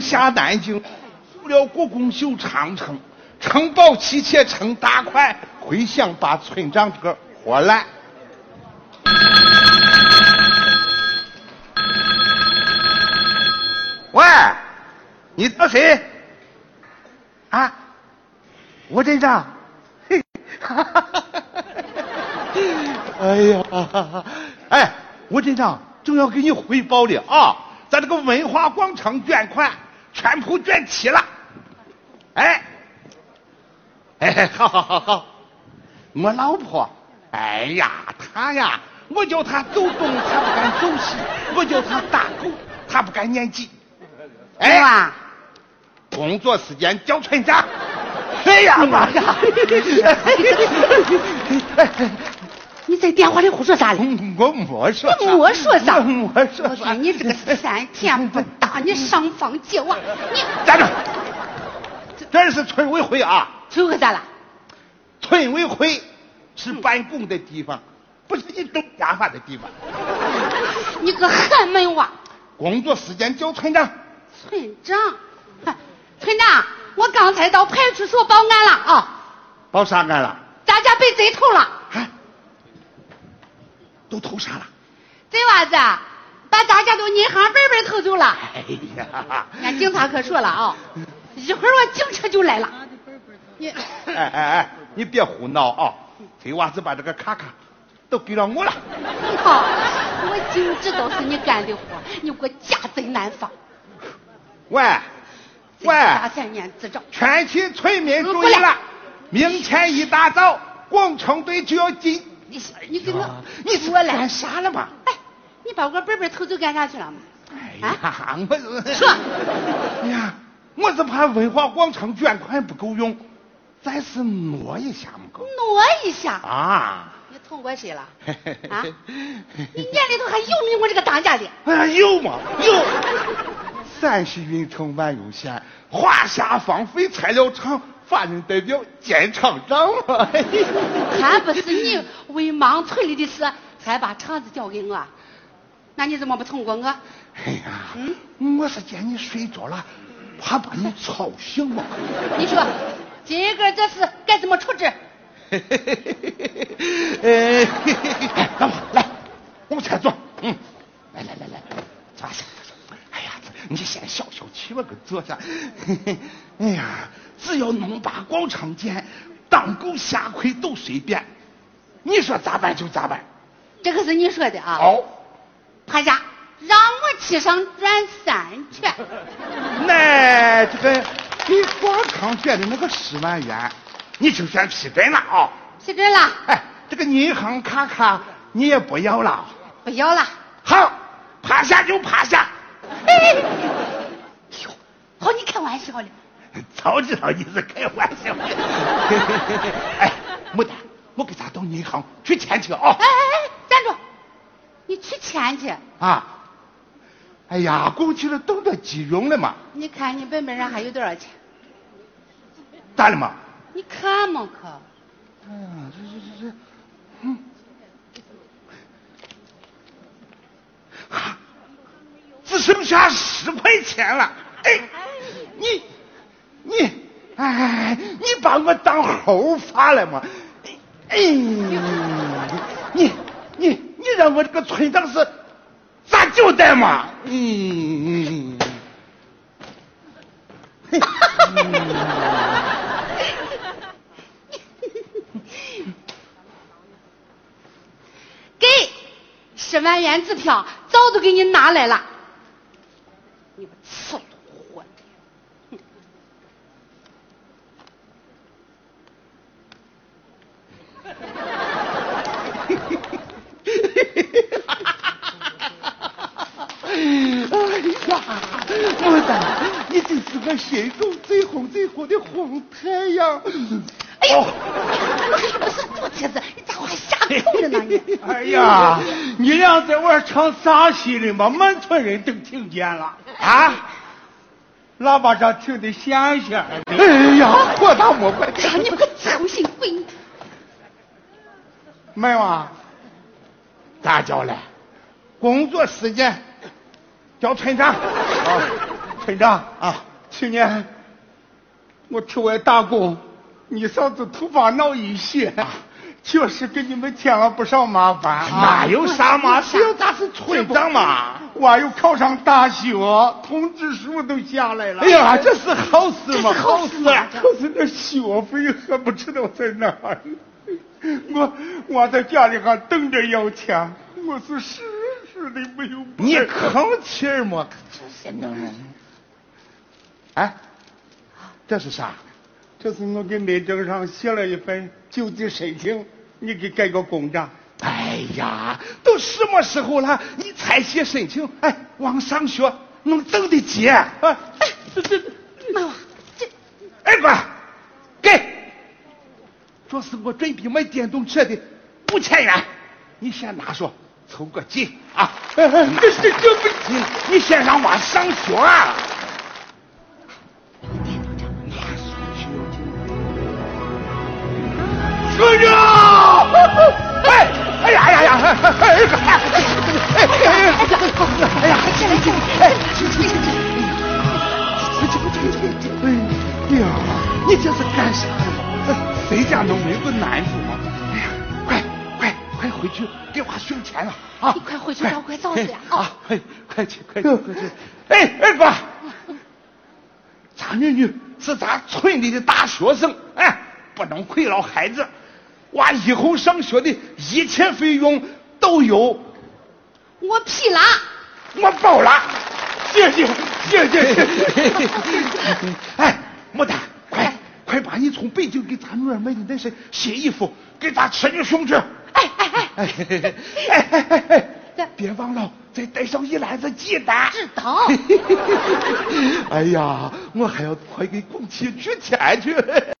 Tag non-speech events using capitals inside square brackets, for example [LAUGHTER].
下南京，入了故宫修长城，城堡妻妾成大块，回想把村长这个活烂。喂，你找谁？啊，吴镇长。嘿，哈哈哈哈哈！哎呀，哎，吴镇长正要给你汇报的啊，咱这个文化广场捐款全部卷齐了。哎，哎，好好好好，我老婆，哎呀，她呀，我叫她走东，她不敢走西；我叫她打狗，她不敢念鸡。哎呀，工作时间叫村长。哎呀妈呀！[LAUGHS] 你在电话里胡说啥嘞？我没说。你没说啥？我没说我说你这个三天不打，你上房揭瓦！你站住！这是村委会啊。村委会咋了？村委会是办公的地方，不是你种家法的地方。你个寒门娃！工作时间叫村长。村长，村长，我刚才到派出所报案了啊！报啥案了？咱家被贼偷了。都偷啥了？贼娃子把大家都银行本本偷走了。哎呀！俺警察可说了啊，一会儿我警车就来了。你哎哎哎，你别胡闹啊！贼娃子把这个卡卡都给了我了。好，我就知道是你干的活，你给我家贼难防。喂，喂，大三年执照。全体村民注意了，明天一大早，工程队就要进。你你给我，你是我干啥了嘛？哎，你把我本本偷走干啥去了嘛？哎呀，我是说，哎呀，我是怕文化广场捐款不够用，再是挪一下嘛够。挪一下啊？你偷过谁了？啊？你眼里头还有没有我这个当家的？哎呀，有嘛有。陕西运城万荣县华夏防废材料厂法人代表兼厂长嘛。还不是你为忙村里的事，才把厂子交给我？那你怎么不通过我？哎呀，嗯，我是见你睡着了，怕把你吵醒嘛。你说，今个这事该怎么处置？[LAUGHS] 哎，老婆，来，往前坐。嗯，来来来来，坐下。哎呀，你先消消气，吧给坐下。哎呀，只要能把广场见，当狗下跪都随便。你说咋办就咋办。这可是你说的啊。哦。趴下，让我骑上转三圈。[LAUGHS] 那这个给广场捐的那个十万元，你就算批准了啊。批准了。哎，这个银行卡卡你也不要了。不要了。好，趴下就趴下。好，你开玩笑的。[LAUGHS] 早知道你是开玩笑的。[LAUGHS] 哎，牡丹，我给咱到银行取钱去啊。哎哎钱去？啊。哎呀，过去了都得急用了嘛。你看你本本上还有多少钱？咋了嘛？你看嘛可。哎呀，这这这这，嗯。啊。只剩下十块钱了，哎，你，你，哎，你把我当猴发了吗？哎，你，你，你让我这个村长是咋交代嘛？嗯，[LAUGHS] 给十万元支票，早都给你拿来了。你个刺头货！哎呀，你真是我心中最红最红的红太阳！哎呦，我不是猪蹄子，你咋还下口了呢？你 [LAUGHS] 哎呀，你俩在玩唱啥戏呢嘛？满村人都听见了啊！喇叭上听的响响的。哎呀，我大莫怪！看你个粗心鬼！没娃，咋叫嘞？工作时间叫村长。啊，[LAUGHS] 村村长啊，去年我出外打工，你嫂子突发脑溢血，确实给你们添了不少麻烦啊。哪有啥嘛？只要咱是村长嘛。我又考上大学，通知书都下来了。哎呀，这是好事嘛，好事。可是那学费还不知道在哪儿。我我在家里还等着要钱，我是实实的没有。你吭气儿嘛？这些能。哎，这是啥？这是我给内政上写了一份救济申请，你给盖个公章。哎呀，都什么时候了，你才写申请？哎，往上学能等得及啊？哎，这这，妈妈，这二哥，给。这是我准备买电动车的五千元，你先拿着，凑个急啊！这这这不急，你先让娃上学。学哎哎哎，哎呀，进来进来，哎，进进进进，哎呀，进进进进，哎呀，你这是干啥呀？谁家都没个男主吗？哎呀，快快快回去给娃送钱了啊！你快回去找快嫂子！啊，快快去快去快去！哎，二哥，咱女女是咱村里的大学生，哎，不能亏了孩子。娃以后上学的一切费用都有我屁啦，我包啦。谢谢谢谢谢谢。[LAUGHS] 哎，牡丹。快快把你从北京给咱女儿买的那身新衣服给咱侄女送去！哎哎哎哎哎哎哎！别忘了再带上一篮子鸡蛋。知道。[LAUGHS] 哎呀，我还要快给公旗取钱去。